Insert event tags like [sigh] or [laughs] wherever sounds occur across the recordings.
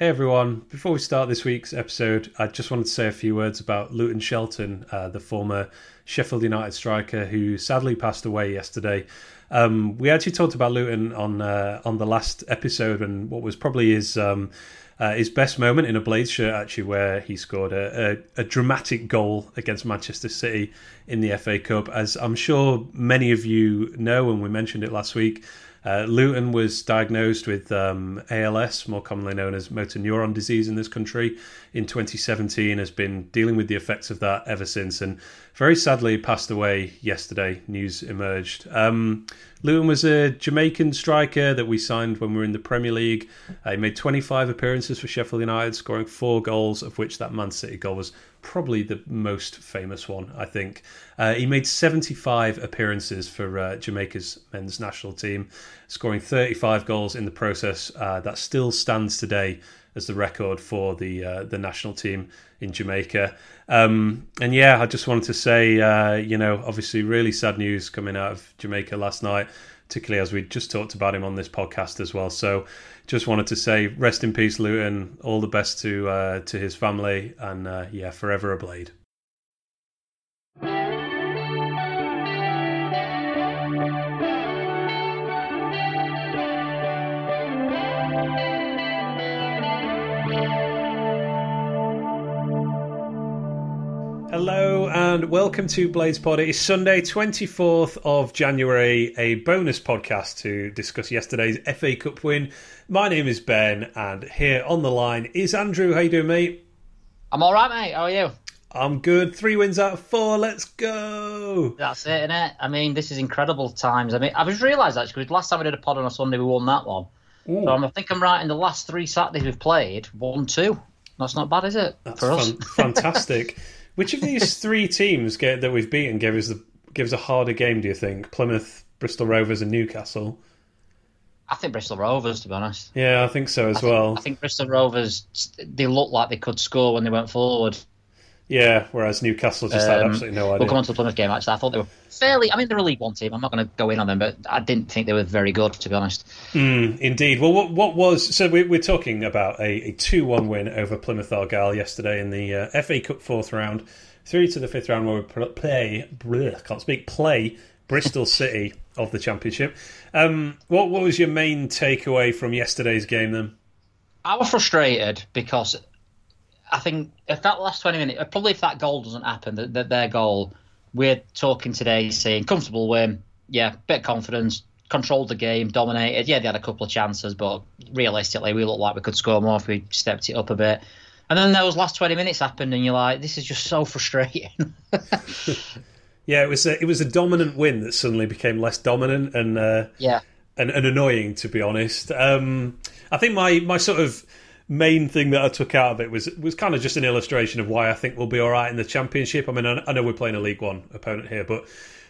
Hey everyone, before we start this week's episode, I just wanted to say a few words about Luton Shelton, uh, the former Sheffield United striker who sadly passed away yesterday. Um, we actually talked about Luton on uh, on the last episode and what was probably his um, uh, his best moment in a Blades shirt, actually, where he scored a, a, a, dramatic goal against Manchester City in the FA Cup. As I'm sure many of you know, and we mentioned it last week, uh, Luton was diagnosed with um, ALS, more commonly known as motor neuron disease in this country, in 2017. Has been dealing with the effects of that ever since, and very sadly passed away yesterday. News emerged. Um, Luton was a Jamaican striker that we signed when we were in the Premier League. Uh, he made 25 appearances for Sheffield United, scoring four goals, of which that Man City goal was probably the most famous one, I think. Uh, he made 75 appearances for uh, Jamaica's men's national team, scoring 35 goals in the process. Uh, that still stands today as the record for the uh, the national team in Jamaica. Um, and yeah, I just wanted to say, uh, you know, obviously, really sad news coming out of Jamaica last night, particularly as we just talked about him on this podcast as well. So, just wanted to say, rest in peace, Luton. All the best to uh, to his family, and uh, yeah, forever a blade. Hello and welcome to Blades Pod. It is Sunday, 24th of January, a bonus podcast to discuss yesterday's FA Cup win. My name is Ben, and here on the line is Andrew. How you doing, mate? I'm all right, mate. How are you? I'm good. Three wins out of four. Let's go. That's it, isn't it? I mean, this is incredible times. I mean, I just realised actually, because last time we did a pod on a Sunday, we won that one. Ooh. So I think I'm right in the last three Saturdays we've played, one, two. That's not bad, is it? That's for us? fantastic. [laughs] Which of these three teams get, that we've beaten gives the gives a harder game? Do you think Plymouth, Bristol Rovers, and Newcastle? I think Bristol Rovers, to be honest. Yeah, I think so as I well. Think, I think Bristol Rovers they looked like they could score when they went forward. Yeah, whereas Newcastle just um, had absolutely no idea. We'll come on to the Plymouth game. Actually, I thought they were fairly. I mean, they're a League One team. I'm not going to go in on them, but I didn't think they were very good, to be honest. Mm, indeed. Well, what, what was so we, are talking about a, a two-one win over Plymouth Argyle yesterday in the uh, FA Cup fourth round through to the fifth round where we play, bleh, can't speak, play Bristol [laughs] City of the Championship. Um, what, what was your main takeaway from yesterday's game then? I was frustrated because I think if that last 20 minutes, probably if that goal doesn't happen, that, that their goal, we're talking today saying comfortable win, yeah, bit of confidence, controlled the game, dominated. Yeah, they had a couple of chances, but realistically, we looked like we could score more if we stepped it up a bit. And then those last twenty minutes happened, and you're like, "This is just so [laughs] frustrating." [laughs] yeah, it was a, it was a dominant win that suddenly became less dominant and uh, yeah, and, and, annoying to be honest. Um, I think my my sort of main thing that I took out of it was was kind of just an illustration of why I think we'll be all right in the championship. I mean, I, I know we're playing a League One opponent here, but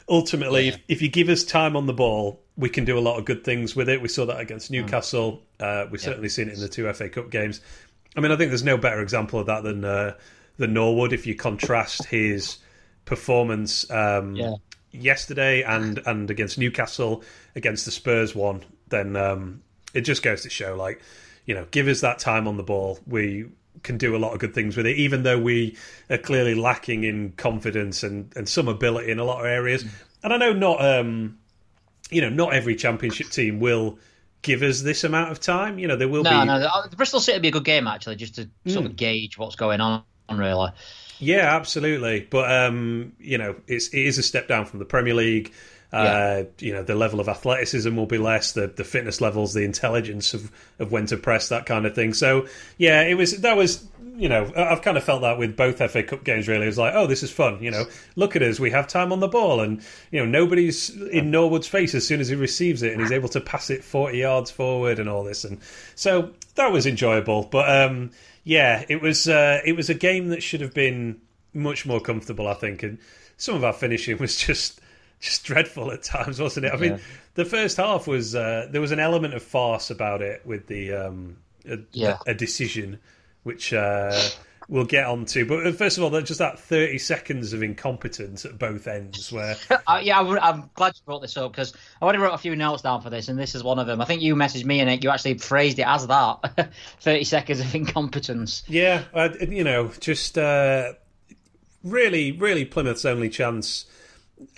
ultimately, yeah. if, if, you give us time on the ball, we can do a lot of good things with it. We saw that against mm. Newcastle. Uh, we've yeah. certainly seen it in the two FA Cup games. I mean, I think there's no better example of that than uh, than Norwood. If you contrast his performance um, yeah. yesterday and and against Newcastle, against the Spurs one, then um, it just goes to show, like, you know, give us that time on the ball. We can do a lot of good things with it, even though we are clearly lacking in confidence and, and some ability in a lot of areas. And I know not, um, you know, not every championship team will give us this amount of time. You know, there will no, be. No, no, the Bristol City will be a good game actually, just to mm. sort of hmm. gauge what's going on. Really. Yeah, absolutely. But um, you know, it's it is a step down from the Premier League. Uh, yeah. You know, the level of athleticism will be less. The the fitness levels, the intelligence of of when to press, that kind of thing. So yeah, it was that was you know, I've kind of felt that with both FA Cup games. Really, it was like, oh, this is fun. You know, look at us, we have time on the ball, and you know, nobody's in Norwood's face as soon as he receives it, and he's able to pass it forty yards forward and all this, and so that was enjoyable. But um, yeah, it was uh, it was a game that should have been much more comfortable, I think, and some of our finishing [laughs] was just just dreadful at times, wasn't it? I mean, the first half was uh, there was an element of farce about it with the um, a, yeah. a decision which uh, we'll get on to. But uh, first of all, just that 30 seconds of incompetence at both ends where. [laughs] uh, yeah, I'm glad you brought this up because I already wrote a few notes down for this, and this is one of them. I think you messaged me and it, you actually phrased it as that [laughs] 30 seconds of incompetence. Yeah, uh, you know, just uh, really, really Plymouth's only chance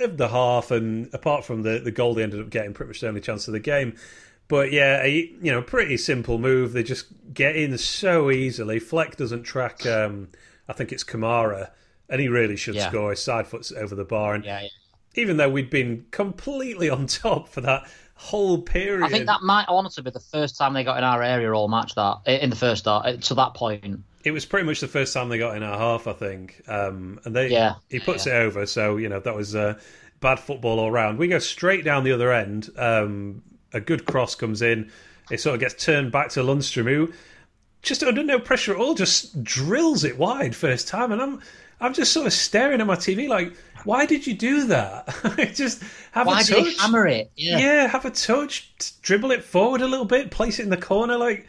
of the half, and apart from the, the goal they ended up getting, pretty much the only chance of the game. But yeah, a, you know, pretty simple move. They just get in so easily. Fleck doesn't track. Um, I think it's Kamara, and he really should yeah. score. His side foot's over the bar, and yeah, yeah. even though we'd been completely [laughs] on top for that whole period, I think that might honestly be the first time they got in our area all match. That in the first start to that point. It was pretty much the first time they got in our half, I think, um, and they yeah, he puts it over. So you know that was uh, bad football all round. We go straight down the other end. Um, a good cross comes in. It sort of gets turned back to Lundstram, who just under no pressure at all, just drills it wide first time. And I'm I'm just sort of staring at my TV like, why did you do that? [laughs] just have why a touch. Did hammer it? Yeah. yeah, have a touch, dribble it forward a little bit, place it in the corner. Like,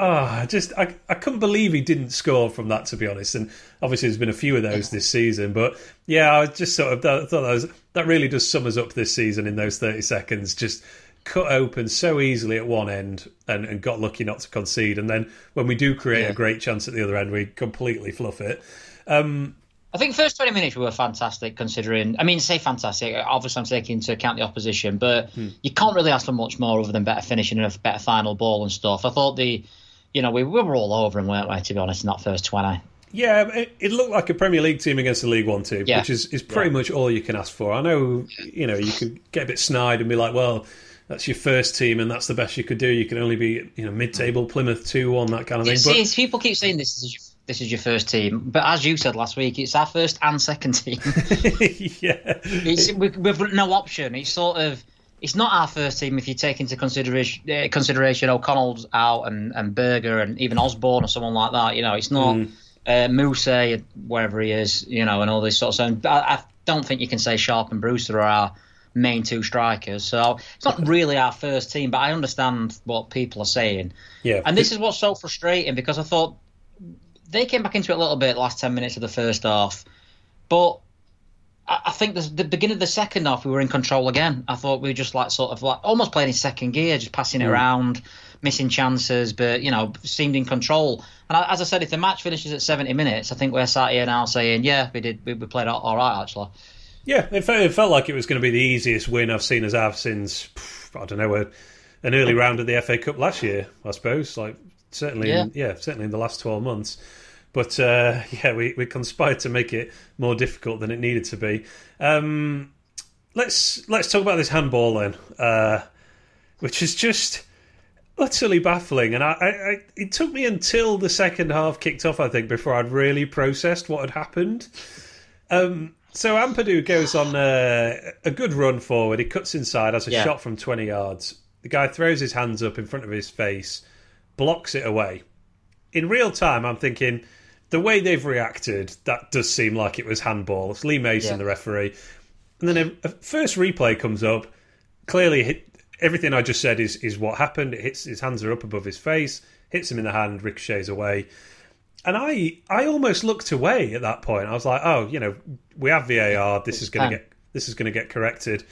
oh, just I, I couldn't believe he didn't score from that to be honest. And obviously, there's been a few of those this season, but yeah, I just sort of thought that was that really does sum us up this season in those 30 seconds. Just cut open so easily at one end and, and got lucky not to concede. And then when we do create yeah. a great chance at the other end, we completely fluff it. Um, I think first 20 minutes were fantastic considering, I mean, say fantastic, obviously I'm taking into account the opposition, but hmm. you can't really ask for much more other than better finishing and a better final ball and stuff. I thought the, you know, we, we were all over them, weren't we, to be honest, in that first 20. Yeah, it, it, looked like a Premier League team against a League One team, yeah. which is, is pretty yeah. much all you can ask for. I know, you know, you could get a bit snide and be like, well, that's your first team and that's the best you could do. You can only be you know mid table Plymouth two one that kind of thing. See, but, people keep saying this is your, this is your first team, but as you said last week, it's our first and second team. [laughs] yeah, it's, we, we've no option. It's sort of it's not our first team if you take into consideration uh, consideration O'Connell's out and, and Berge and even Osborn or someone like that. You know, it's not mm. uh, Mousset wherever he is. You know, and all this sort of stuff. I, I don't think you can say Sharp and Brewster are our main two strikers. So it's not really our first team, but I understand what people are saying. Yeah. And this is what's so frustrating because I thought they came back into it a little bit last 10 minutes of the first half. But I think the, the beginning of the second half, we were in control again. I thought we were just like sort of like almost playing in second gear, just passing it mm. around, missing chances, but you know, seemed in control. And I, as I said, if the match finishes at 70 minutes, I think we're sat here now saying, yeah, we did, we, we played all right actually. Yeah, it felt, it felt like it was going to be the easiest win I've seen as have since I don't know a, an early round of the FA Cup last year. I suppose, like certainly, yeah, in, yeah certainly in the last twelve months. But uh, [laughs] yeah, we, we conspired to make it more difficult than it needed to be. Um, let's let's talk about this handball then, uh, which is just utterly baffling. And I, I, it took me until the second half kicked off, I think, before I'd really processed what had happened. Um, so Ampadu goes on a, a, good run forward. He cuts inside, has a yeah. shot from 20 yards. The guy throws his hands up in front of his face, blocks it away. In real time, I'm thinking the way they've reacted, that does seem like it was handball. It's Lee Mason, yeah. the referee. And then a, first replay comes up. Clearly, hit, everything I just said is, is what happened. It hits his hands are up above his face, hits him in the hand, ricochets away and I I almost looked away at that point. I was like, oh, you know, we have VAR. This is going to get this is going to get corrected.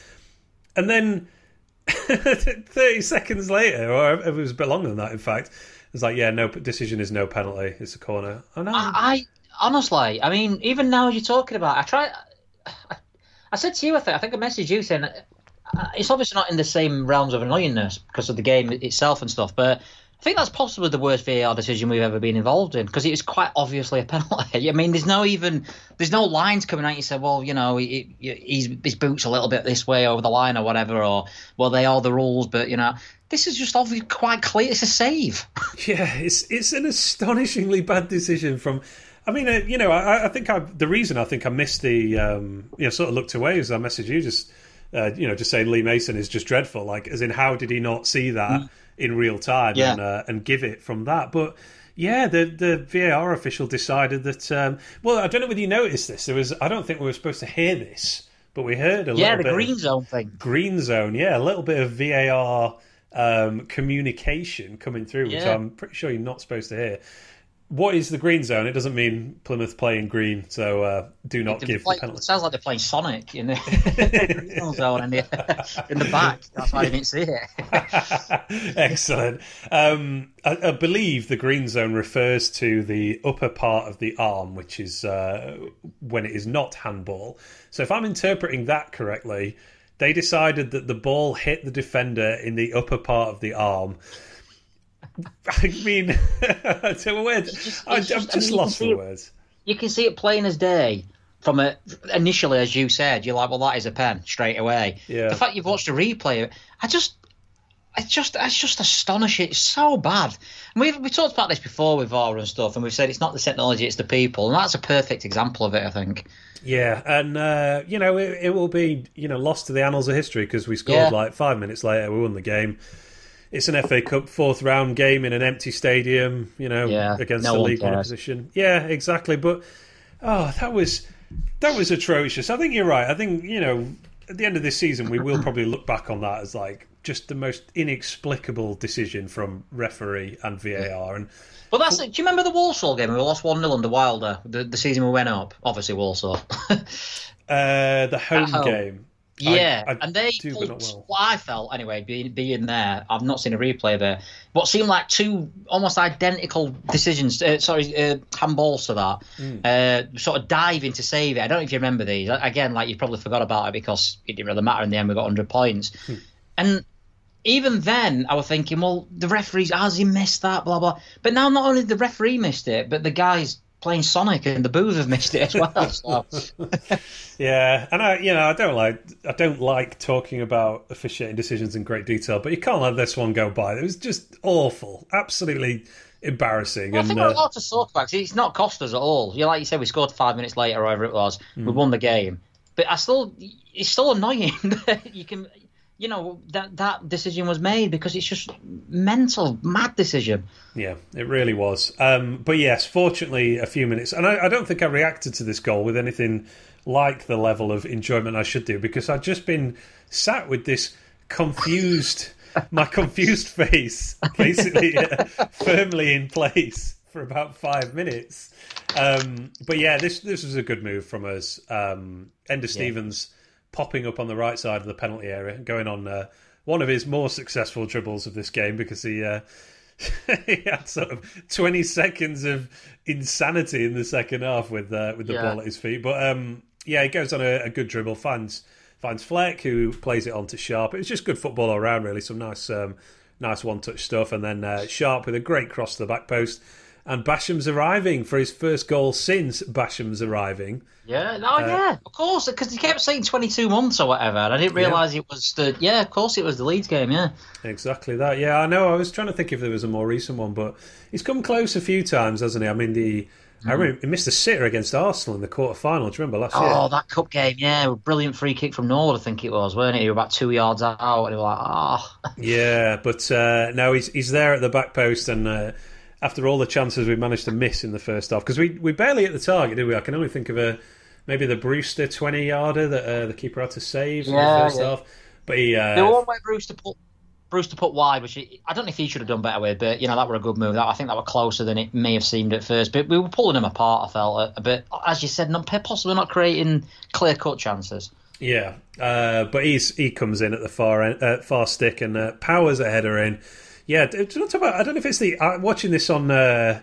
And then [laughs] thirty seconds later, or it was a bit longer than that, in fact, it's like, yeah, no decision is no penalty. It's a corner. Oh, no. I, I honestly, I mean, even now you're talking about, I try. I, I said to you, I think, I think I messaged you saying uh, it's obviously not in the same realms of annoyingness because of the game itself and stuff, but I think that's possibly the worst VAR decision we've ever been involved in because it was quite obviously a [laughs] penalty. I mean, there's no even there's no lines coming out. You say, well, you know, he, he's his boots a little bit this way over the line or whatever, or well, they are the rules, but you know, this is just obviously quite clear. It's a save. [laughs] Yeah, it's it's an astonishingly bad decision from. I mean, uh, you know, I, I think I, the reason I think I missed the, um, you know, sort of looked away is I messaged you just, uh, you know, just saying Lee Mason is just dreadful. Like, as in, how did he not see that? Mm in real time yeah. and, uh, and give it from that. But yeah, the the VAR official decided that. Um, well, I don't know whether you noticed this. There was. I don't think we were supposed to hear this, but we heard a yeah, little bit. Yeah, the green zone thing. Green zone. Yeah, a little bit of VAR um, communication coming through, which yeah. I'm pretty sure you're not supposed to hear. what is the green zone? It doesn't mean Plymouth playing green, so uh, do not give play, the penalty. It sounds like they're playing Sonic in the green zone in the, in the back. That's why I didn't see it. [laughs] Excellent. Um, I, I, believe the green zone refers to the upper part of the arm, which is uh, when it is not handball. So if I'm interpreting that correctly, they decided that the ball hit the defender in the upper part of the arm [laughs] I mean, [laughs] to words, just, I, just, just I mean, lost for words. You can see it plain as day from a initially, as you said, you're like, well, that is a pen straight away. Yeah. The fact you've watched a replay, I just, it's just, it's just astonishing. It's so bad. And we've we talked about this before with VAR and stuff, and we've said it's not the technology, it's the people, and that's a perfect example of it. I think. Yeah, and uh, you know, it, it, will be you know lost to the annals of history because we scored yeah. like five minutes later, we won the game it's an FA Cup fourth round game in an empty stadium, you know, yeah, against no the league one opposition. Yeah, exactly. But oh, that was that was atrocious. I think you're right. I think you know, at the end of this season, we will probably look back on that as like just the most inexplicable decision from referee and VAR. And but that's it. Do you remember the Walsall game? We lost one 0 under Wilder. The, the season we went up, obviously Walsall. [laughs] uh, the home, home, game. Yeah, I, I and they pulled, well. what I felt anyway, being being there. I've not seen a replay there. What seemed like two almost identical decisions. Uh, sorry, uh, handballs to that. Mm. Uh, sort of diving to save it. I don't know if you remember these. Again, like you probably forgot about it because it didn't really matter in the end. We got 100 points, mm. and even then, I was thinking, well, the referees has he missed that, blah blah. But now, not only the referee missed it, but the guys playing Sonic and the booze have missed it as well. [laughs] So. yeah, and I, you know, I don't like I don't like talking about officiating decisions in great detail, but you can't let this one go by. It was just awful, absolutely embarrassing. Well, and, I think uh, we're allowed to talk about it. It's not cost us at all. You know, like you said, we scored five minutes later, or whatever it was. Mm. We won the game, but I still, it's still annoying [laughs] that you can you know that that decision was made because it's just mental, mad decision. Yeah, it really was. Um, but yes, fortunately, a few minutes, and I, I, don't think I reacted to this goal with anything like the level of enjoyment I should do because I'd just been sat with this confused, [laughs] my confused face, basically [laughs] uh, firmly in place for about five minutes. Um, but yeah, this this was a good move from us. Um, Enda yeah. Stevens popping up on the right side of the penalty area, going on uh, one of his more successful dribbles of this game because he uh, [laughs] he had sort of twenty seconds of insanity in the second half with uh, with the yeah. ball at his feet. But um, yeah, he goes on a, a, good dribble, finds finds Fleck who plays it on to Sharp. It was just good football all around, really. Some nice um, nice one touch stuff, and then uh, Sharp with a great cross to the back post and Basham's arriving for his first goal since Basham's arriving. Yeah, no, uh, yeah, of course, because he kept saying 22 months or whatever, and I didn't realise yeah. it was the. Yeah, of course, it was the Leeds game. Yeah, exactly that. Yeah, I know. I was trying to think if there was a more recent one, but he's come close a few times, hasn't he? I mean, the. Mm. I remember he missed a sitter against Arsenal in the quarter final. Do you remember last oh, year? Oh, that cup game, yeah, brilliant free kick from Norwood, I think it was, weren't it? He was about two yards out, and he was like, ah. Oh. Yeah, but uh, no, he's he's there at the back post, and uh, after all the chances we managed to miss in the first half because we we barely hit the target, did we? I can only think of a maybe the Brewster twenty yarder that uh, the keeper had to save yeah, in the first yeah. half. But he uh, the one where Brewster put Brewster put wide, which he, I don't know if he should have done better with, but you know that were a good move. That I think that were closer than it may have seemed at first. But we were pulling him apart. I felt a, a bit, as you said, not possibly not creating clear cut chances. Yeah, uh, but he's he comes in at the far end, uh, far stick and uh, powers a header in. Yeah, talk about, I don't know if it's the uh, watching this on uh,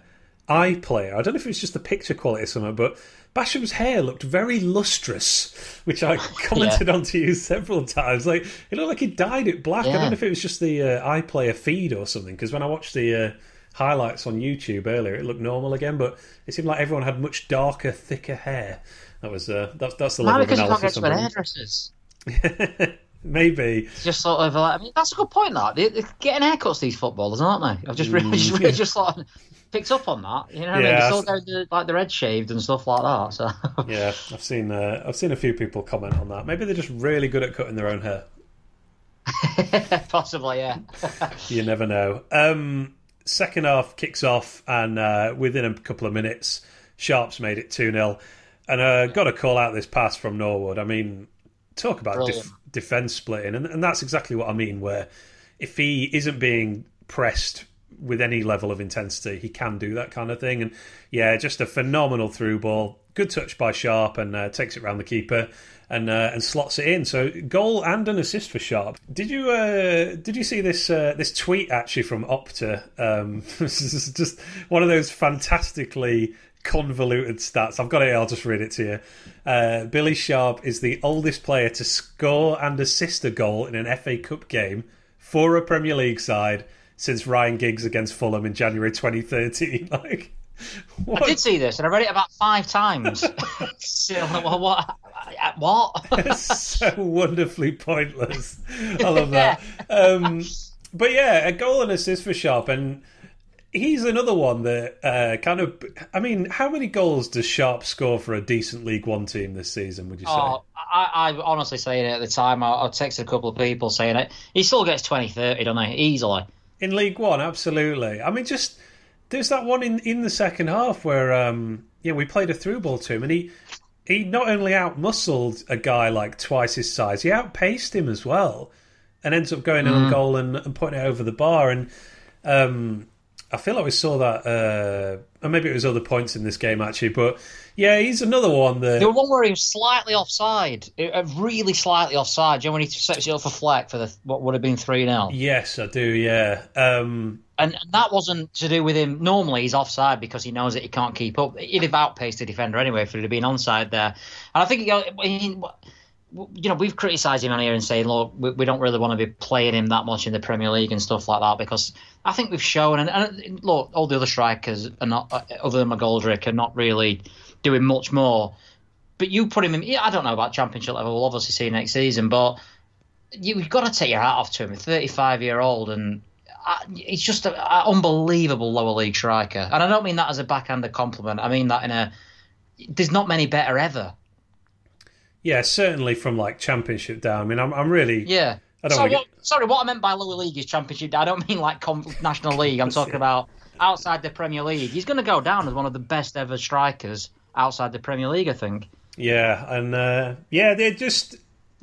iPlayer. I don't know if it's just the picture quality or something, but Basham's hair looked very lustrous, which I [laughs] commented yeah. on to you several times. Like it looked like he dyed it black. Yeah. I don't know if it was just the uh, iPlayer feed or something. Because when I watched the uh, highlights on YouTube earlier, it looked normal again, but it seemed like everyone had much darker, thicker hair. That was uh, that's that's the level of analysis. Maybe because hairdressers. [laughs] Maybe it's just sort of like I mean that's a good point. That they're getting haircuts these footballers, aren't they? I've just really, [laughs] just, really just sort of picked up on that. You know, what yeah, I mean? They're still like the red shaved and stuff like that. So [laughs] yeah, I've seen uh, I've seen a few people comment on that. Maybe they're just really good at cutting their own hair. [laughs] Possibly, yeah. you never know. Um, second half kicks off, and uh, within a couple of minutes, Sharps made it two 0 and uh, got to call out this pass from Norwood. I mean, talk about def- defense splitting, and, and that's exactly what I mean. Where if he isn't being pressed with any level of intensity, he can do that kind of thing. And yeah, just a phenomenal through ball. Good touch by Sharp and uh, takes it around the keeper and uh, and slots it in. So goal and an assist for Sharp. Did you uh, did you see this uh, this tweet actually from Opta? Um, [laughs] this is just one of those fantastically convoluted stats. I've got it. I'll just read it to you. Uh, Billy Sharp is the oldest player to score and assist a goal in an FA Cup game for a Premier League side since Ryan Giggs against Fulham in January 2013. [laughs] Like, what? I did see this, and I read it about five times. [laughs] so, well, what? What? so wonderfully pointless. I love that. [laughs] Um, but yeah, a goal and assist for Sharp, and he's another one that uh, kind of. I mean, how many goals does Sharp score for a decent League One team this season? Would you say? Oh, I, I honestly saying it at the time. I, I texted a couple of people saying it. He still gets 20, 30, doesn't he? Easily in League One. Absolutely. I mean, just there's that one in in the second half where um, yeah we played a through ball to him and he. He not only outmuscled a guy like twice his size, he outpaced him as well, and ends up going mm. in on goal and, and putting it over the bar. And um, I feel like we saw that, uh, and maybe it was other points in this game actually, but yeah, he's another one that. The one where he was slightly offside, uh, really slightly offside. Do you know when he sets it up for Fleck for the what would have been 3 0? Yes, I do, yeah. Um, and, and that wasn't to do with him. Normally, he's offside because he knows that he can't keep up. He'd have outpaced the defender anyway if he'd have been onside there. And I think, you know, you know, we've criticised him on here and saying, look, we, we, don't really want to be playing him that much in the Premier League and stuff like that because I think we've shown, and, and look, all the other strikers are not, uh, other than McGoldrick, are not really doing much more. But you put him in, I don't know about Championship level, we'll obviously see next season, but you've got to take your hat off to him. He's 35 year old and uh, he's just an unbelievable lower league striker. And I don't mean that as a backhanded compliment, I mean that in a, there's not many better ever yeah, certainly from like championship down. I mean, I'm, I'm really yeah. I don't get... Sorry, what I meant by lower league is championship. I don't mean like [laughs] national league. I'm talking about outside the Premier League. He's going to go down as one of the best ever strikers outside the Premier League. I think. Yeah, and uh, yeah, they just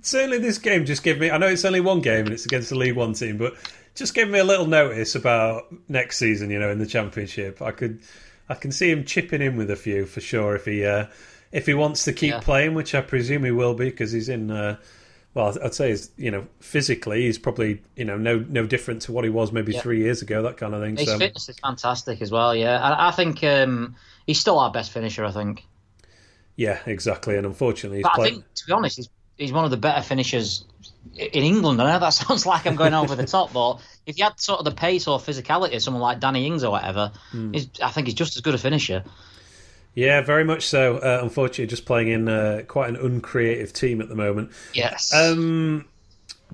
certainly this game just gave me. I know it's only one game and it's against the League One team, but just gave me a little notice about next season. You know, in the Championship, I could, I can see him chipping in with a few for sure if he. Uh, if he wants to keep yeah. playing, which I presume he will be because he's in. Uh, well, I'd say he's, you know physically he's probably you know no no different to what he was maybe yeah. three years ago, that kind of thing. His so. fitness is fantastic as well. Yeah, I, I think um, he's still our best finisher. I think. Yeah, exactly, and unfortunately, but I think to be honest, he's he's one of the better finishers in England. I know that [laughs] sounds like I'm going over the top, but if you had sort of the pace or physicality of someone like Danny Ings or whatever, mm. I think he's just as good a finisher. Yeah, very much so. Uh, unfortunately, just playing in uh, quite an uncreative team at the moment. Yes. Um,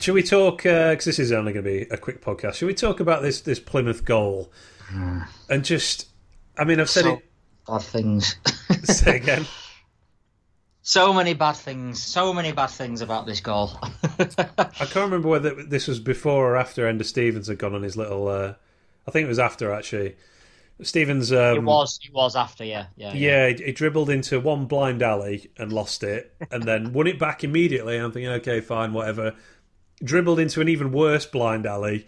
should we talk? Because uh, this is only going to be a quick podcast. Should we talk about this this Plymouth goal mm. and just? I mean, I've said so it. Bad things. [laughs] say again. So many bad things. So many bad things about this goal. [laughs] I can't remember whether this was before or after Enda Stevens had gone on his little. Uh, I think it was after actually Stevens. Um, it was. It was after. Yeah. Yeah. Yeah. yeah. He, he, dribbled into one blind alley and lost it, and then won it back immediately. I'm thinking, okay, fine, whatever. Dribbled into an even worse blind alley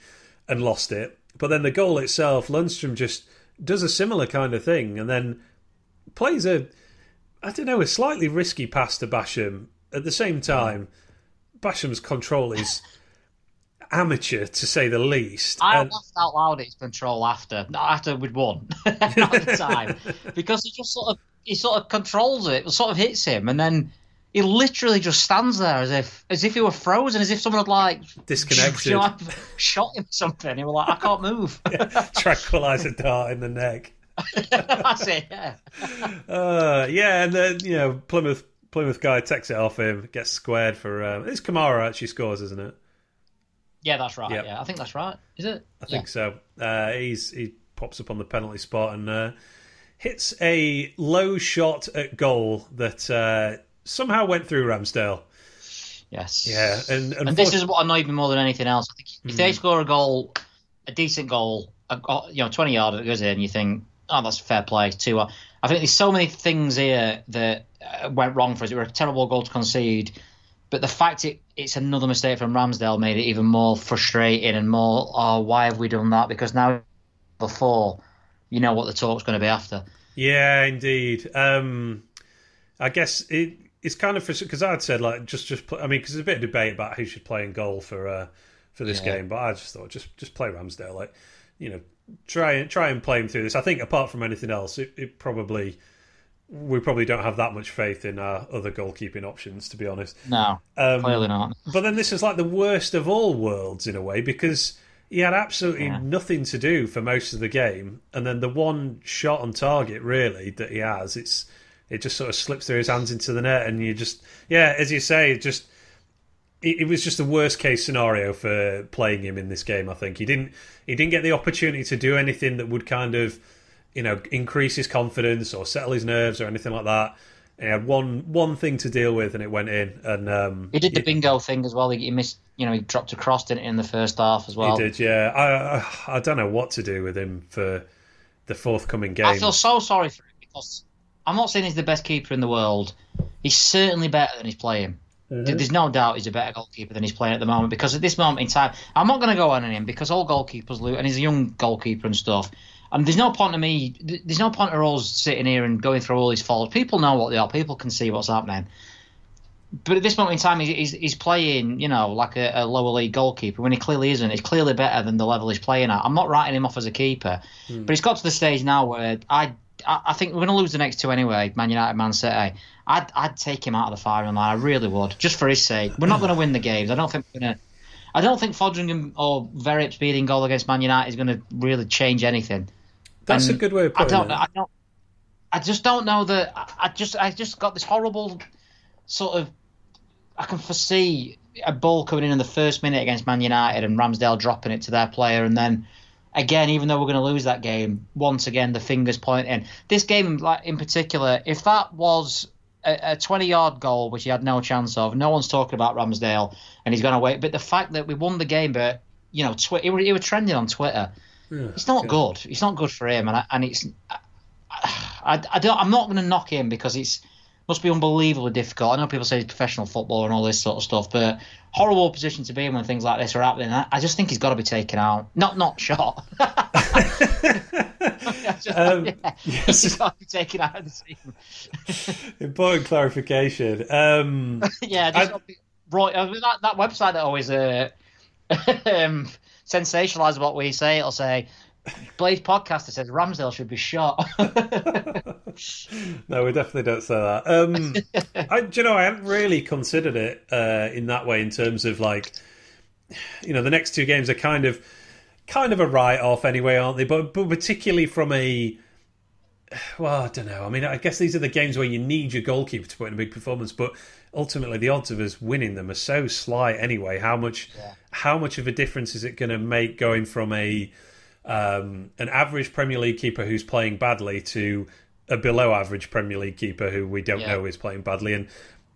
and lost it. But then the goal itself, Lundstram just does a similar kind of thing, and then plays a, I don't know, a slightly risky pass to Basham. At the same time, Basham's control is amateur to say the least. I and... laughed out loud at his control after, not after we'd won, [laughs] not at the time, [laughs] because he just sort of he sort of controls it, sort of hits him, and then he literally just stands there as if as if he were frozen, as if someone had like disconnected, shot him [laughs] something. He was like, I can't move. yeah, tranquilizer dart in the neck. That's it. Yeah. Uh, yeah, and then you know Plymouth Plymouth guy takes it off him, gets squared for. Um, it's Kamara actually scores, isn't it? Yeah, that's right. Yep. Yeah, I think that's right. Is it? I think so. Uh, he's he pops up on the penalty spot and uh, hits a low shot at goal that uh, somehow went through Ramsdale. Yes. Yeah, and, and, and this is what annoyed me more than anything else. I think if mm. they hmm. score a goal, a decent goal, a, you know, twenty yard that goes in, you think, oh, that's fair play. Two. I think there's so many things here that uh, went wrong for us. It was a terrible goal to concede but the fact it, it's another mistake from Ramsdale made it even more frustrating and more, oh, why have we done that? Because now before you know what the talk's going to be after. Yeah, indeed. Um, I guess it it's kind of because I'd said like just just play, I mean because there's a bit of debate about who should play in goal for uh, for this yeah. game, but I just thought just just play Ramsdale. Like you know, try and try and play him through this. I think apart from anything else, it, it probably we probably don't have that much faith in our other goalkeeping options, to be honest. No, um, clearly not. [laughs] But then this is like the worst of all worlds in a way because he had absolutely yeah. nothing to do for most of the game, and then the one shot on target really that he has, it's it just sort of slips through his hands into the net, and you just yeah, as you say, it just it, it was just the worst case scenario for playing him in this game. I think he didn't he didn't get the opportunity to do anything that would kind of you know, increase his confidence or settle his nerves or anything like that. he had one one thing to deal with, and it went in. And um, he did the bingo thing as well. He, he, missed, you know, he dropped a cross in in the first half as well. He did, yeah. I, I, I don't know what to do with him for the forthcoming game. I feel so sorry for him because I'm not saying he's the best keeper in the world. He's certainly better than he's playing. Mm-hmm. There's no doubt he's a better goalkeeper than he's playing at the moment because at this moment in time, I'm not going to go on him because all goalkeepers lose, and he's a young goalkeeper and stuff. And there's no point to me. There's no point of us sitting here and going through all these faults. People know what they are. People can see what's happening. But at this moment in time, he's, he's playing, you know, like a, a, lower league goalkeeper when he clearly isn't. He's clearly better than the level he's playing at. I'm not writing him off as a keeper, mm. but he's got to the stage now where I, I think we're going to lose the next two anyway. Man United, Man City. I'd, I'd take him out of the firing line. I really would, just for his sake. We're not going to win the games. I don't think we're going to. I don't think Foderingham or Verrips beating goal against Man United is going to really change anything. That's and a good way of putting I don't, it. I don't. I just don't know that. I just, I just got this horrible sort of. I can foresee a ball coming in in the first minute against Man United and Ramsdale dropping it to their player, and then again, even though we're going to lose that game, once again the fingers pointing. This game, like in particular, if that was a, 20 yard goal, which he had no chance of, no one's talking about Ramsdale, and he's going to wait. But the fact that we won the game, but you know, he, he was trending on Twitter yeah, it's not yeah. good. It's not good for him, and I, and it's. I, I don't. I'm not going to knock him because it's must be unbelievably difficult. I know people say he's professional football and all this sort of stuff, but horrible position to be in when things like this are happening. I, I just think he's got to be taken out, not not shot. [laughs] just, um, yeah, yes. He's got to be taken out of the team. [laughs] Important clarification. Um, [laughs] yeah, just, I, right. I mean, that that website that always uh, um, sensationalize what we say. It'll say, Blades podcaster says Ramsdale should be shot. [laughs] no, we definitely don't say that. Um, I, you know, I hadn't really considered it uh, in that way in terms of like, you know, the next two games are kind of, kind of a write-off anyway, aren't they? But, but particularly from a, well, I don't know. I mean, I guess these are the games where you need your goalkeeper to put in a big performance, but ultimately the odds of us winning them are so slight anyway. How much yeah. how much of a difference is it going to make going from a um, an average Premier League keeper who's playing badly to a below average Premier League keeper who we don't yeah. know is playing badly? And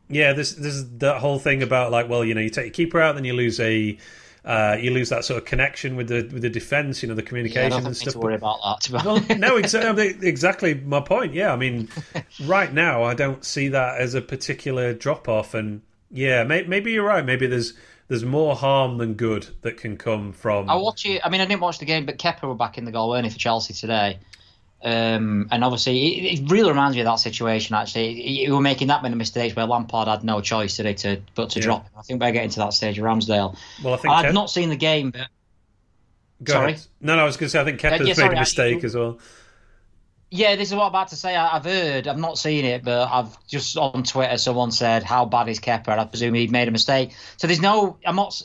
yeah, there's there's that whole thing about like, well, you know, you take your keeper out, then you lose a uh, you lose that sort of connection with the with the defense, you know, the communication yeah, and stuff. To worry about that. well, no, exactly, exactly my point. Yeah, I mean, [laughs] right now I don't see that as a particular drop off, and yeah, may, maybe you're right. Maybe there's there's more harm than good that can come from. I watch it. I mean, I didn't watch the game, but Kepa were back in the goal, weren't he, for Chelsea today? Um, and obviously, it, it, really reminds me of that situation. Actually, you were making that many mistakes where Lampard had no choice today to but to yeah. drop. I think we're getting to that stage of Ramsdale. Well, I think I've Kev... not seen the game, but Go sorry. Ahead. No, no, I was going to say I think Kepa's uh, yeah, sorry, made a mistake I, as well. Yeah, this is what I'm about to say. I, have heard, I've not seen it, but I've just on Twitter someone said how bad is Kepa. I presume he made a mistake. So there's no. I'm not.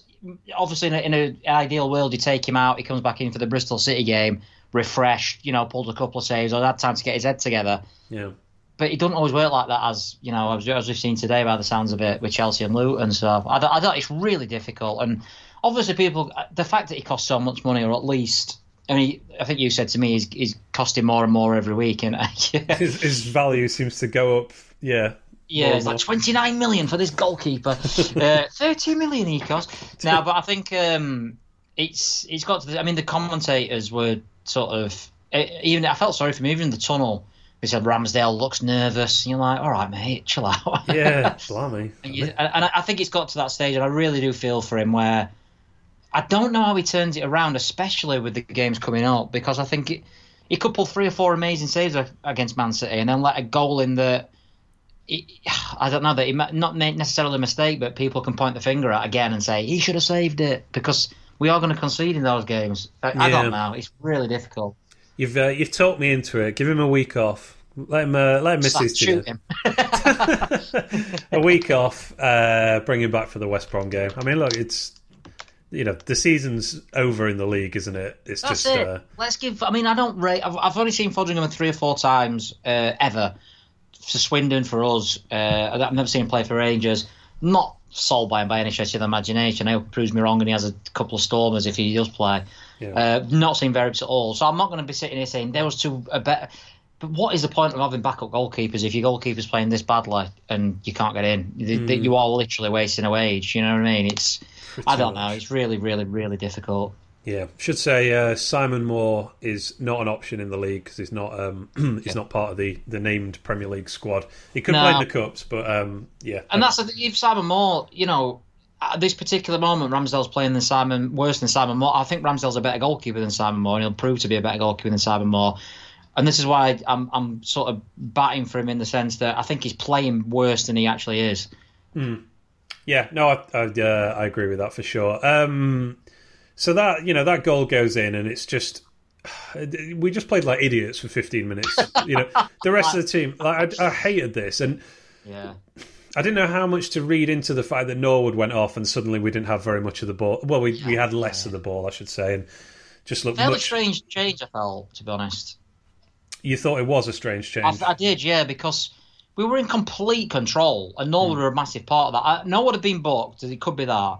Obviously, in an ideal world, you take him out. He comes back in for the Bristol City game refreshed, you know, pulled a couple of saves or had time to get his head together. Yeah. But it doesn't always work like that, as you know, as, as we've seen today by the sounds of it with Chelsea and Luton. So I, I thought it's really difficult, and obviously people, the fact that he costs so much money, or at least I mean, I think you said to me he's, he's costing more and more every week, and [laughs] yeah. his, his, value seems to go up. Yeah. Yeah, it's like twenty nine million for this goalkeeper. [laughs] uh, Thirty million he costs Now, but I think um, it's it's got to. The, I mean, the commentators were sort of even I felt sorry for him. Even in the tunnel, he said Ramsdale looks nervous. And you're like, all right, mate, chill out. [laughs] Yeah, blimey. and, you, and I think it's got to that stage, and I really do feel for him where I don't know how he turns it around, especially with the games coming up, because I think it, he could pull three or four amazing saves against Man City and then let a goal in that. I don't know that he not necessarily a mistake, but people can point the finger at again and say he should have saved it because we are going to concede in those games. I, yeah. I don't know. It's really difficult. You've uh, you've talked me into it. Give him a week off. Let him uh, let him miss his shoot him. [laughs] a week off. Uh, bring him back for the West Brom game. I mean, look, it's you know the season's over in the league, isn't it? It's That's just. It. Uh, Let's give. I mean, I don't rate. I've, I've only seen Foderingham three or four times uh, ever. For Swindon, for us, uh, I've never seen him play for Rangers. Not sold by him by any stretch of the imagination. I hope he proves me wrong and he has a couple of stormers if he does play. Yeah. Uh, not seen Verrips at all. So I'm not going to be sitting here saying there was two a better. But what is the point of having backup goalkeepers if your goalkeeper's playing this badly and you can't get in? Mm. You are literally wasting a wage. You know what I mean? It's Pretty I don't much. know. It's really, really, really difficult. Yeah, should say uh, Simon Moore is not an option in the league because he's not um, [clears throat] he's yeah. not part of the, the named Premier League squad. He could no. play in the cups, but um, yeah. And that's if Simon Moore, you know, at this particular moment, Ramsdale's playing than Simon worse than Simon Moore. I think Ramsdale's a better goalkeeper than Simon Moore, and he'll prove to be a better goalkeeper than Simon Moore. And this is why I'm I'm sort of batting for him in the sense that I think he's playing worse than he actually is. Mm. Yeah, no, I I, uh, I, agree with that for sure. Um, so that you know that goal goes in, and it's just [sighs] we just played like idiots for 15 minutes. You know, [laughs] the rest of the team. Like I, I hated this, and yeah. I didn't know how much to read into the fact that Norwood went off and suddenly we didn't have very much of the ball. Well, we, we had less of the ball, I should say, and just looked fairly much... strange change. I felt, to be honest. You thought it was a strange change. I, I did, yeah, because we were in complete control, and Norwood mm. were a massive part of that. I, Norwood had been booked. It could be that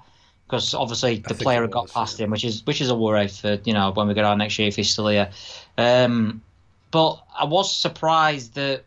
because obviously the player had got past yeah. him, which is which is a worry for you know when we get our next year if he's still here. Um, but I was surprised that.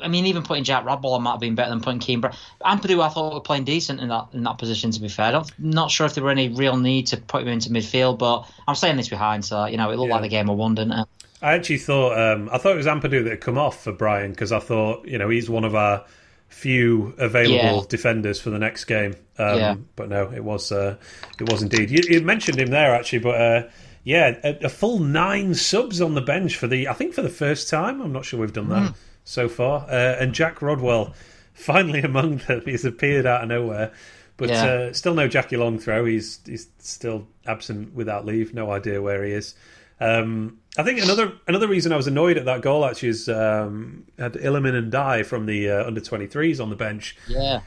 I mean, even putting Jack Rodwell might have been better than putting Kean. Ampadu, I thought were playing decent in that in that position. To be fair, I'm not sure if there were any real need to put him into midfield, but I'm saying this behind, so you know it looked yeah. like the game of one, didn't it? I actually thought um, I thought it was Ampadu that had come off for Bryan because I thought you know he's one of our few available yeah. defenders for the next game. Um, yeah. But no, it was uh, it was indeed. You, you, mentioned him there actually, but uh, yeah, a, a, full nine subs on the bench for the I think for the first time. I'm not sure we've done that mm. so far. Uh, and Jack Rodwell [laughs] finally among them. He's appeared out of nowhere. But yeah. Uh, still no Jackie Longthrow. He's he's still absent without leave. No idea where he is. Um, I think another another reason I was annoyed at that goal actually is um, had and Ndiaye from the uh, under 23s on the bench. Yeah.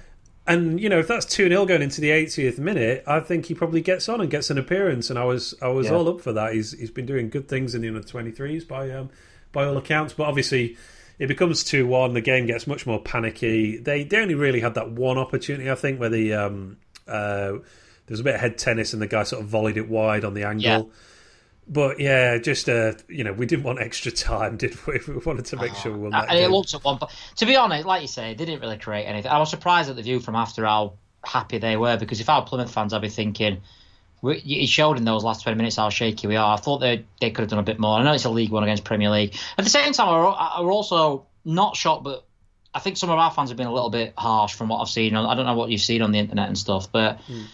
And you know if that's two 0 going into the 80th minute, I think he probably gets on and gets an appearance. And I was I was yeah. all up for that. He's he's been doing good things in the under 23s by um, by all accounts. But obviously it becomes two one. The game gets much more panicky. They they only really had that one opportunity I think where the um, uh, there was a bit of head tennis and the guy sort of volleyed it wide on the angle. Yeah but yeah, just uh, you know, we didn't want extra time, [laughs] did we? We wanted to make oh, sure we won that. And it looked at one, but to be honest, like you say, they didn't really create anything. I was surprised at the view from after how happy they were because if I were Plymouth fans, I'd be thinking. He showed in those last 20 minutes how shaky we are. I thought they they could have done a bit more. I know it's a League One against Premier League. At the same time, we're also not shocked, but I think some of our fans have been a little bit harsh from what I've seen. I don't know what you've seen on the internet and stuff, but mm.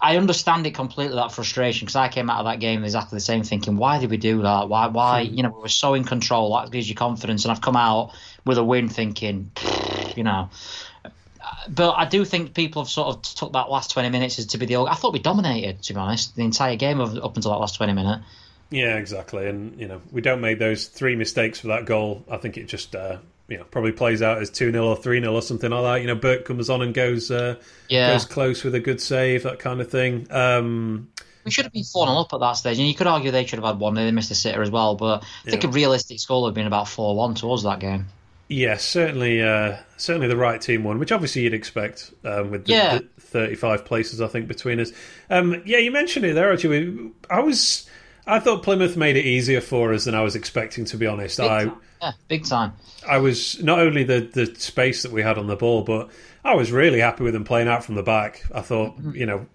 I understand it completely that frustration because I came out of that game exactly the same, thinking, why did we do that? Why, why? Hmm. You know, we were so in control. That gives you confidence, and I've come out with a win, thinking, you know. But I do think people have sort of took that last twenty minutes as to be the. I thought we dominated, to be honest, the entire game of up until that last twenty minute. Yeah, exactly, and you know we don't make those three mistakes for that goal. I think it just uh, you know probably plays out as two 0 or three 0 or something like that. You know, Burke comes on and goes uh, yeah. goes close with a good save, that kind of thing. Um, we should have been four 0 up at that stage, and you could argue they should have had one. They missed a sitter as well, but I think yeah. a realistic score would have been about four one towards that game. Yes, certainly, uh, certainly the right team won, which obviously you'd expect um, with the, yeah. the, 35 places I think between us. Um, yeah, you mentioned it there. Actually, I was, I thought Plymouth made it easier for us than I was expecting. To be honest, big I time. yeah, big time. I was not only the the space that we had on the ball, but I was really happy with them playing out from the back. I thought, mm-hmm. you know,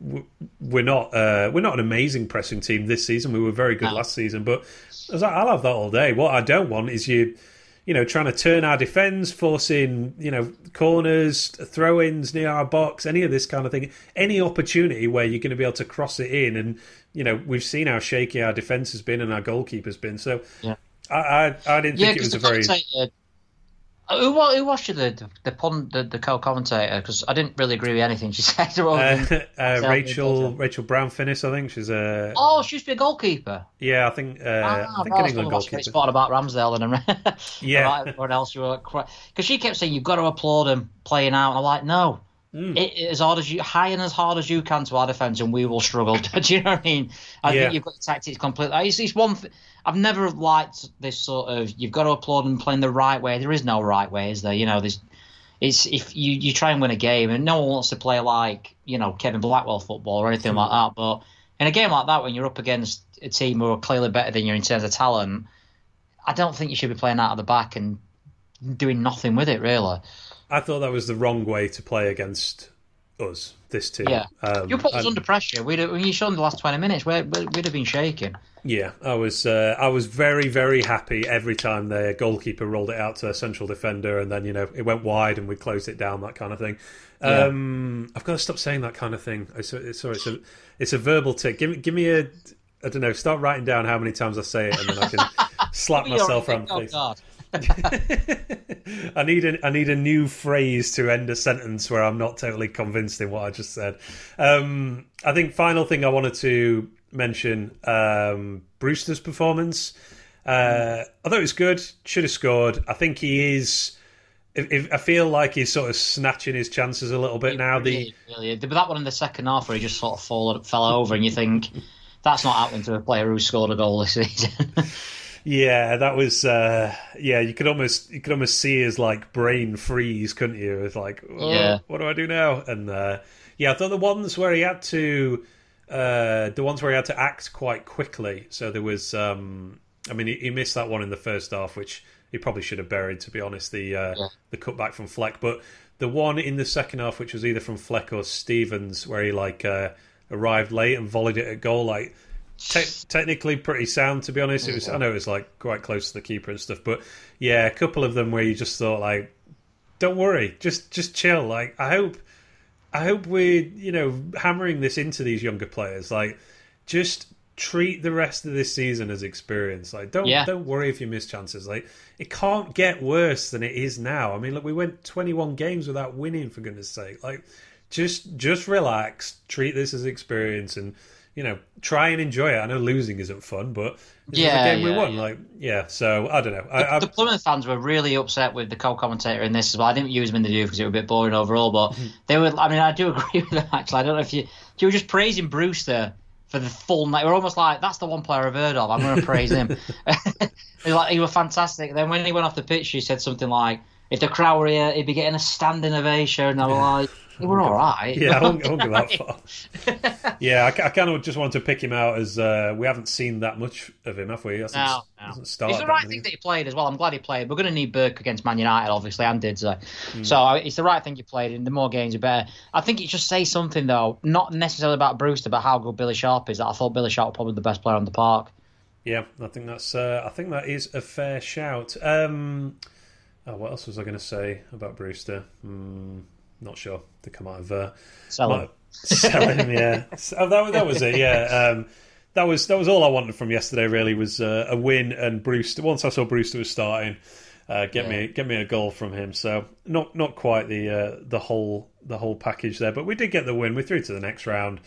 we're not uh, we're not an amazing pressing team this season. We were very good no. last season, but I was like, I'll have that all day. What I don't want is you you know, trying to turn our defence, forcing, you know, corners, throw ins near our box, any of this kind of thing. Any opportunity where you're going to be able to cross it in. And, you know, we've seen how shaky our defence has been and our goalkeeper's been. So yeah. I, I, I didn't yeah, think it was a very. Who, who was she, the the, pun, the, the co-commentator? Because I didn't really agree with anything she [laughs] said. Uh, uh, [laughs] Rachel Rachel Brown Finnis, I think she's a. Oh, she used to be a goalkeeper. Yeah, I think. Uh, ah, I think an England goalkeeper. Spot about Ramsdale and [laughs] yeah, about everyone else. You were because she kept saying you've got to applaud him playing out. And I'm like, no, Mm. It, as hard as you, high and as hard as you can to our defence, and we will struggle. [laughs] Do you know what I mean? I yeah. think you've got the tactics completely. It's, it's one. Th- I've never liked this sort of. You've got to applaud them playing the right way. There is no right way, is there? You know, there's. It's if you, you try and win a game, and no one wants to play like you know Kevin Blackwell football or anything mm. like that. But in a game like that, when you're up against a team who are clearly better than you in terms of talent, I don't think you should be playing out of the back and doing nothing with it, really. I thought that was the wrong way to play against us. This team. Yeah, um, you put us and, under pressure. We'd have, when you showed the last twenty minutes, we'd, we'd have been shaking. Yeah, I was. Uh, I was very, very happy every time their goalkeeper rolled it out to a central defender, and then you know it went wide, and we closed it down. That kind of thing. Yeah. Um, I've got to stop saying that kind of thing. Sorry, it's a it's a verbal tick. Give me give me a I don't know. Start writing down how many times I say it, and then I can [laughs] slap myself around the face. Oh, [laughs] I need a I need a new phrase to end a sentence where I'm not totally convinced in what I just said. Um, I think final thing I wanted to mention um, Brewster's performance. Uh, I thought it was good. Should have scored. I think he is. If, if, I feel like he's sort of snatching his chances a little bit now. The really, but that one in the second half where he just sort of fall, fell over, and you think that's not happening to a player who scored a goal this [laughs] season. Yeah, that was uh, yeah. You could almost you could almost see his like brain freeze, couldn't you? It's like, oh, yeah, what do I do now? And uh, yeah, I thought the ones where he had to, uh, the ones where he had to act quite quickly. So there was, um, I mean, he, he missed that one in the first half, which he probably should have buried. To be honest, the uh, yeah. the cutback from Fleck, but the one in the second half, which was either from Fleck or Stevens, where he like uh, arrived late and volleyed it at goal, like te- technically pretty sound to be honest. It was I know it was like quite close to the keeper and stuff, but yeah, a couple of them where you just thought like, don't worry, just just chill. Like I hope I hope we're you know hammering this into these younger players. Like just treat the rest of this season as experience. Like don't yeah. don't worry if you miss chances. Like it can't get worse than it is now. I mean, look, we went 21 games without winning for goodness sake. Like just just relax, treat this as experience and you know, try and enjoy it. I know losing isn't fun, but yeah, the game yeah, we won. Yeah. Like, yeah. So I don't know. I, the, the, Plymouth fans were really upset with the co-commentator in this as well. I didn't use him in the view because it was a bit boring overall, but [laughs] they were. I mean, I do [laughs] agree with them actually. I don't know if you you were just praising Brewster for the full night. We're almost like that's the one player I've heard of. I'm going to praise him. [laughs] like he was fantastic. Then when he went off the pitch, he said something like, "If the crowd were here, he'd be getting a standing ovation." And I was like. We're all right. Yeah, I won't, I [laughs] won't go that far. [laughs] yeah, I, I, kind of just wanted to pick him out as uh, we haven't seen that much of him, have we? He no, no. It's the right thing that he played as well. I'm glad he played. We're going to need Burke against Man United, obviously, and did so. Mm. So uh, it's the right thing you played, and the more games, the better. I think it just says something though, not necessarily about Brewster, but how good Billy Sharp is. That I thought Billy Sharp was probably the best player on the park. Yeah, I think that's. Uh, I think that is a fair shout. Um, oh, what else was I going to say about Brewster? Mm, not sure. To come out of uh, sell him. [laughs] Sell him, yeah. So [laughs] that, that was it. Yeah, um, that was that was all I wanted from yesterday. Really, was uh, a win and Brewster. Once I saw Brewster was starting, uh, get yeah. me get me a goal from him. So not not quite the uh, the whole the whole package there, but we did get the win. We're through to the next round.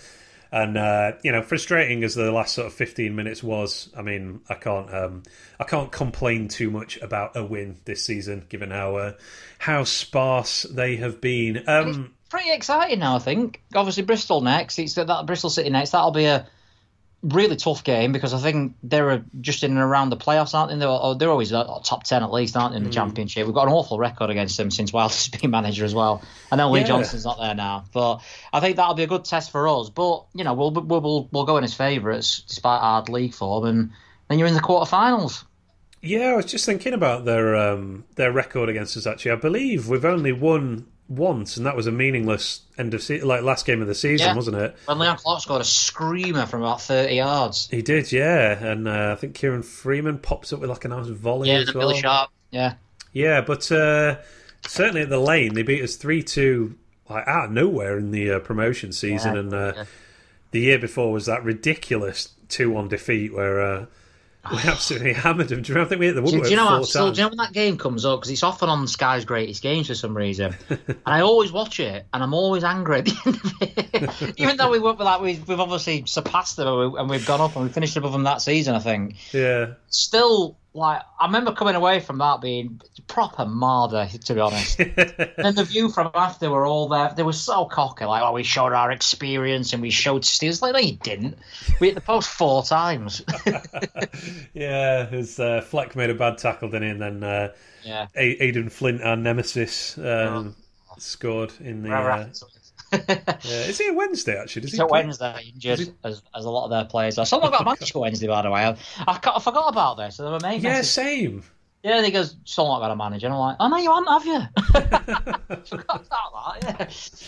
And uh, you know, frustrating as the last sort of fifteen minutes was, I mean, I can't, um, I can't complain too much about a win this season, given how uh, how sparse they have been. Um, pretty exciting now, I think. Obviously, Bristol next. It's that, that Bristol City next. That'll be a really tough game because I think they're just in and around the playoffs, aren't they? They're, they're always top ten at least, aren't they, in the mm. championship? We've got an awful record against them since Wilder's [laughs] been manager as well. I know Lee yeah. Johnson's not there now, but I think that'll be a good test for us. But you know, we'll we'll we'll, we'll go in as favourites despite hard league form, and then you're in the quarterfinals. Yeah, I was just thinking about their um, their record against us. Actually, I believe we've only won once, and that was a meaningless end of se- like last game of the season, yeah. wasn't it? When Leon Clarke scored a screamer from about thirty yards. He did, yeah, and uh, I think Kieron Freeman pops up with like a nice volley yeah, as well. Billy Sharp, yeah. Yeah, but uh, certainly at the lane, they beat us 3 2 like, out of nowhere in the uh, promotion season. Yeah, and uh, yeah. the year before was that ridiculous 2 1 defeat where uh, we absolutely [laughs] hammered them. Do you remember? I think we hit the woodwork do you know four? Still, times. do you know when that game comes up because it's often on Sky's greatest games for some reason, [laughs] and I always watch it, and I'm always angry at the end of it. [laughs] Even though we were like we've, we've obviously surpassed them and, we, and we've gone up and we finished above them that season, I think. Yeah. Still, like I remember coming away from that being proper marder, to be honest. [laughs] and the view from after were all there. They were so cocky, like, oh, we showed our experience and we showed steals. Like, no, you didn't. We hit the post four times. [laughs] yeah, his uh, Fleck made a bad tackle, didn't he? And then uh, yeah. A- Aden Flint, our nemesis, um, scored in the. Uh, yeah. Is he a Wednesday actually? Does It's he a Wednesday, injured, as, as a lot of their players are. Someone got a [laughs] match Wednesday, by the way. I, I, I forgot about this. So they were made Yeah, same. yeah, they goes, someone got a manager. And I'm like, oh, no, you haven't, have you? [laughs] forgot about that, yeah.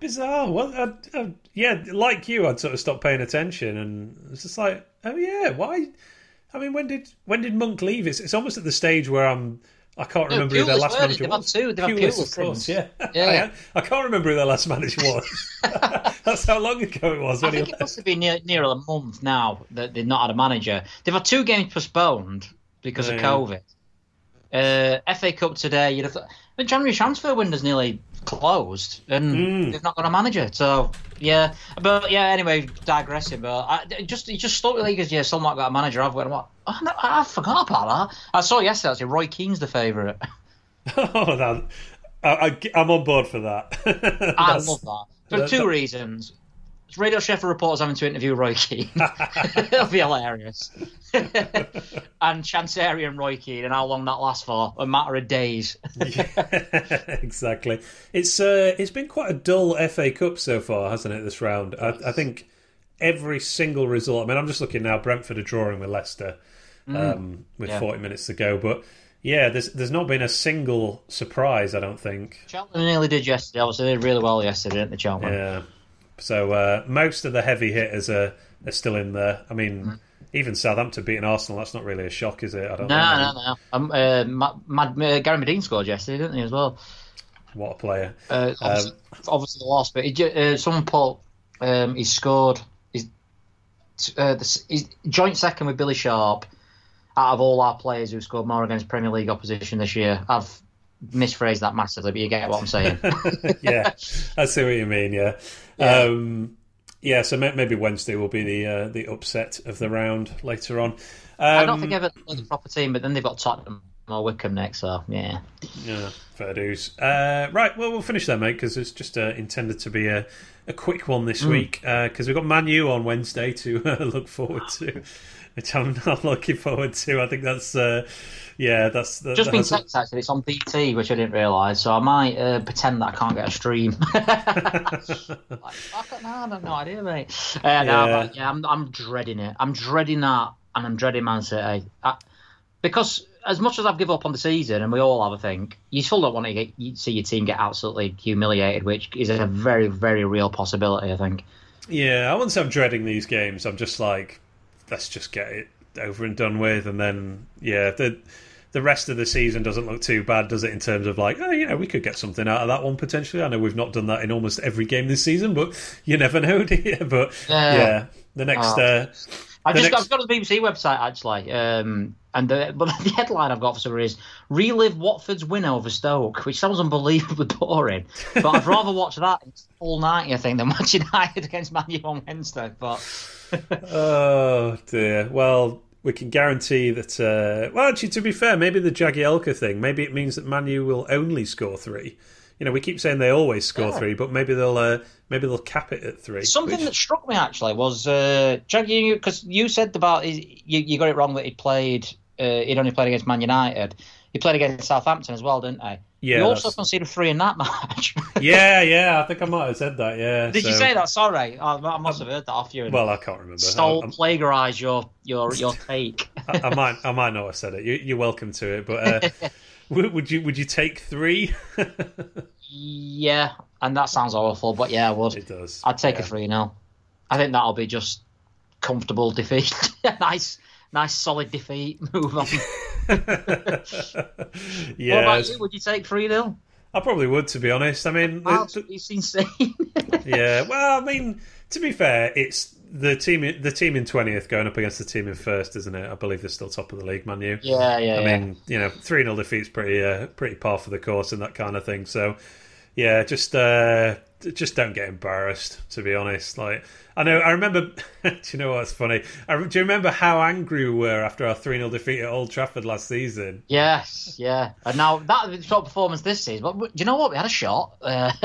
Bizarre. Well, I, I, yeah, like you, I'd sort of stopped paying attention, and it's just like, oh yeah, why? I mean, when did when did Monk leave? It's it's almost at the stage where I'm. I can't No, remember who their last weren't manager it? They've had was. two. Pulis, Pulis of course, yeah. [laughs] Yeah. [laughs] I, I can't remember who their last manager was. [laughs] That's how long ago it was I think it left. must have been near, near a month now that they've not had a manager. They've had two games postponed because of Yeah. COVID. Uh, FA Cup today. You'd have thought, the January transfer window's nearly closed, and Mm. they've not got a manager. So yeah, but yeah. Anyway, digressing. But I just it just struck me because yeah, still not got a manager. I've got. Like, oh, no, I forgot about that. I saw yesterday. Actually, Roy Keane's the favourite. [laughs] oh, that, I, I, am on board for that. [laughs] I love that for that- two that- reasons. Radio Sheffield reporters having to interview Roy Keane. [laughs] It'll be hilarious. and Chansiri and Roy Keane, and how long that lasts for? A matter of days. Yeah, exactly. It's uh, it's been quite a dull FA Cup so far, hasn't it? This round, I, I think every single result. I mean, I'm just looking now. Brentford are drawing with Leicester um, with Yeah. 40 minutes to go, but yeah, there's there's not been a single surprise. I don't think. Cheltenham nearly did yesterday. Obviously, they did really well yesterday, didn't they, Cheltenham? Yeah. So uh, most of the heavy hitters are are still in there. I mean. Even Southampton beating Arsenal, that's not really a shock, is it? I don't No, know. no, no. Um, uh, Mad, Mad, uh, Gary Madine scored yesterday, didn't he, as well? What a player. Uh, obviously, obviously lost, but he, ju- uh, someone put um, he scored. He's, uh, the, he's joint second with Billy Sharp out of all our players who scored more against Premier League opposition this year. I've misphrased that massively, but you get what I'm saying. [laughs] yeah, I see what you mean. Yeah, Yeah. Um, yeah. So maybe Wednesday will be the uh, the upset of the round later on. Um, I don't think Everton are the proper team, but then they've got Tottenham or Wycombe next, so yeah. Yeah, fair dues. Uh, right, well, we'll finish there, mate, because it's just uh, intended to be a, a quick one this Mm. week. Because we've got Manu on Wednesday to [laughs] uh, look forward to, which I'm [laughs] not looking forward to. I think that's, uh, yeah, that's that, Just been that's- text actually, it's on BT, which I didn't realise, so I might uh, pretend that I can't get a stream. [laughs] like, fuck no, I have no idea, mate. Uh, no, Yeah. but yeah, I'm, I'm dreading it. I'm dreading that, and I'm dreading Man City. I, because as much as I've given up on the season, and we all have, I think, you still don't want to get, you see your team get absolutely humiliated, which is a very, very real possibility, I think. Yeah, I wouldn't say I'm dreading these games. I'm just like, let's just get it over and done with, and then yeah, the the rest of the season doesn't look too bad, does it? In terms of like, oh, you know, we could get something out of that one potentially. I know we've not done that in almost every game this season, but you never [laughs] know, do you? But Yeah. yeah, the next. Oh. Uh, I The just next- I've got the BBC website actually, um, and the, [laughs] but the headline I've got for some is relive Watford's win over Stoke, which sounds unbelievably [laughs] boring. But I'd rather watch that all night, I think, than watch United [laughs] against Man U on Wednesday. But oh dear. Well, we can guarantee that. Uh, well, actually, to be fair, maybe the Jagielka thing. Maybe it means that Manu will only score three. You know, we keep saying they always score Yeah. three, but maybe they'll uh, maybe they'll cap it at three. something which- that struck me actually was uh, Jaggy, because you said about you, you got it wrong that he played. Uh, he'd only played against Man United. He played against Southampton as well, didn't he? Yeah, He also that's- conceded three in that match. [laughs] yeah, yeah. I think I might have said that. Yeah. Did you say that? Sorry, I, I must have heard that off you. Well, I can't remember. stole, I, I'm- plagiarised your your your take. [laughs] I, I might, I might not have said it. You, you're welcome to it, but uh, [laughs] would, would you, would you take three? yeah, and that sounds awful, but yeah, I would. it does. I'd take yeah. a three now. I think that'll be just comfortable defeat. nice, nice, solid defeat. [laughs] Move on. yeah, [laughs] What about you? Would you take 3 0? I probably would, to be honest. I mean, the- it's insane. [laughs] yeah. Well, I mean, to be fair, it's the team. The team in twentieth going up against the team in first, isn't it? I believe they're still top of the league, Man U, yeah, yeah. I yeah. mean, you know, three 0 defeats pretty uh, pretty par for the course and that kind of thing. So, yeah, just uh, just don't get embarrassed. To be honest, like I know, I remember. [laughs] do you know what's funny? I, do you remember how angry we were after our three 0 defeat at Old Trafford last season? Yes, yeah. And now that sort of performance this season, but do you know what? We had a shot. Uh, [laughs]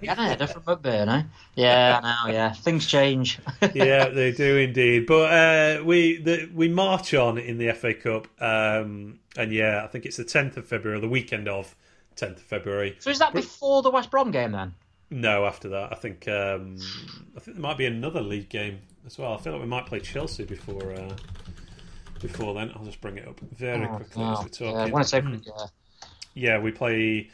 we had a header from eh? Yeah, I know. Yeah, things change. [laughs] yeah, they do indeed. But uh, we the, we march on in the FA Cup, um, and yeah, I think it's the tenth of February, the weekend of tenth of February. so is that before the West Brom game then? No, after that, I think um, I think there might be another league game as well. I feel like we might play Chelsea before uh, before then. I'll just bring it up very Oh, quickly wow. as we're Yeah, talking. when I say Mm. yeah. Yeah, we play.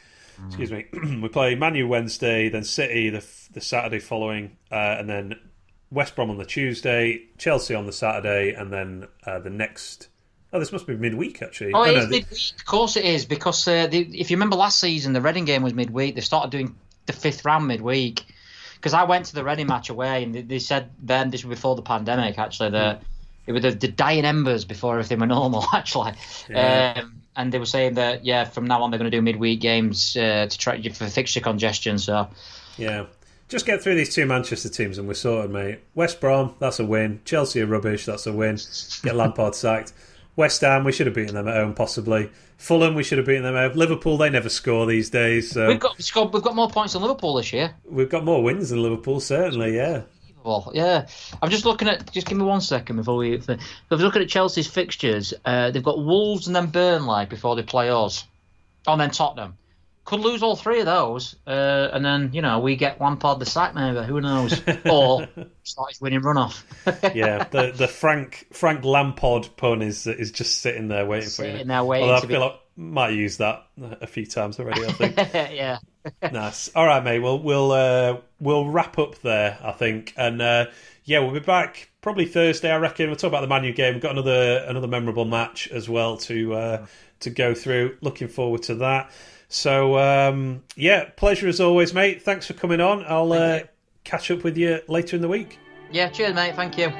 Excuse me. [clears throat] we play Manu Wednesday, then City the the Saturday following, uh, and then West Brom on the Tuesday, Chelsea on the Saturday, and then uh, the next. Oh, this must be midweek actually. Oh, no, it no, is the- midweek. Of course it is because uh, the, if you remember last season, the Reading game was midweek. They started doing the fifth round midweek. Because I went to the Reading match away, and they, they said then this was before the pandemic. Actually, the it was the, the dying embers before everything were [laughs] normal. Actually, Yeah. um, and they were saying that yeah, from now on they're going to do midweek games uh, to try for fixture congestion. So Yeah. Just get through these two Manchester teams and we're sorted, mate. West Brom, that's a win. Chelsea are rubbish, that's a win. Get Lampard sacked. West Ham, we should have beaten them at home, possibly. Fulham, we should have beaten them at home. Liverpool, they never score these days, so we've got we've got, we've got more points than Liverpool this year. we've got more wins than Liverpool, certainly, yeah. Yeah. I'm just looking at. Just give me one second before we. If I was looking at Chelsea's fixtures, uh, they've got Wolves and then Burnley before they play us. Oh, and then Tottenham. Could lose all three of those, uh, and then you know we get one Lampard the sack maybe. Who knows? [laughs] or start his winning runoff. [laughs] Yeah, the the Frank Frank Lampard pun is is just sitting there waiting for you. Sitting there waiting Although I to be- feel like might use that a few times already. I think. [laughs] yeah. nice. All right, mate. Well, we'll uh, we'll wrap up there, I think, and uh, yeah, we'll be back probably Thursday. I reckon we'll talk about the Manu game. We've got another another memorable match as well to uh, to go through. Looking forward to that. So um, yeah, pleasure as always, mate. Thanks for coming on. I'll uh, catch up with you later in the week. Yeah, cheers, mate. Thank you.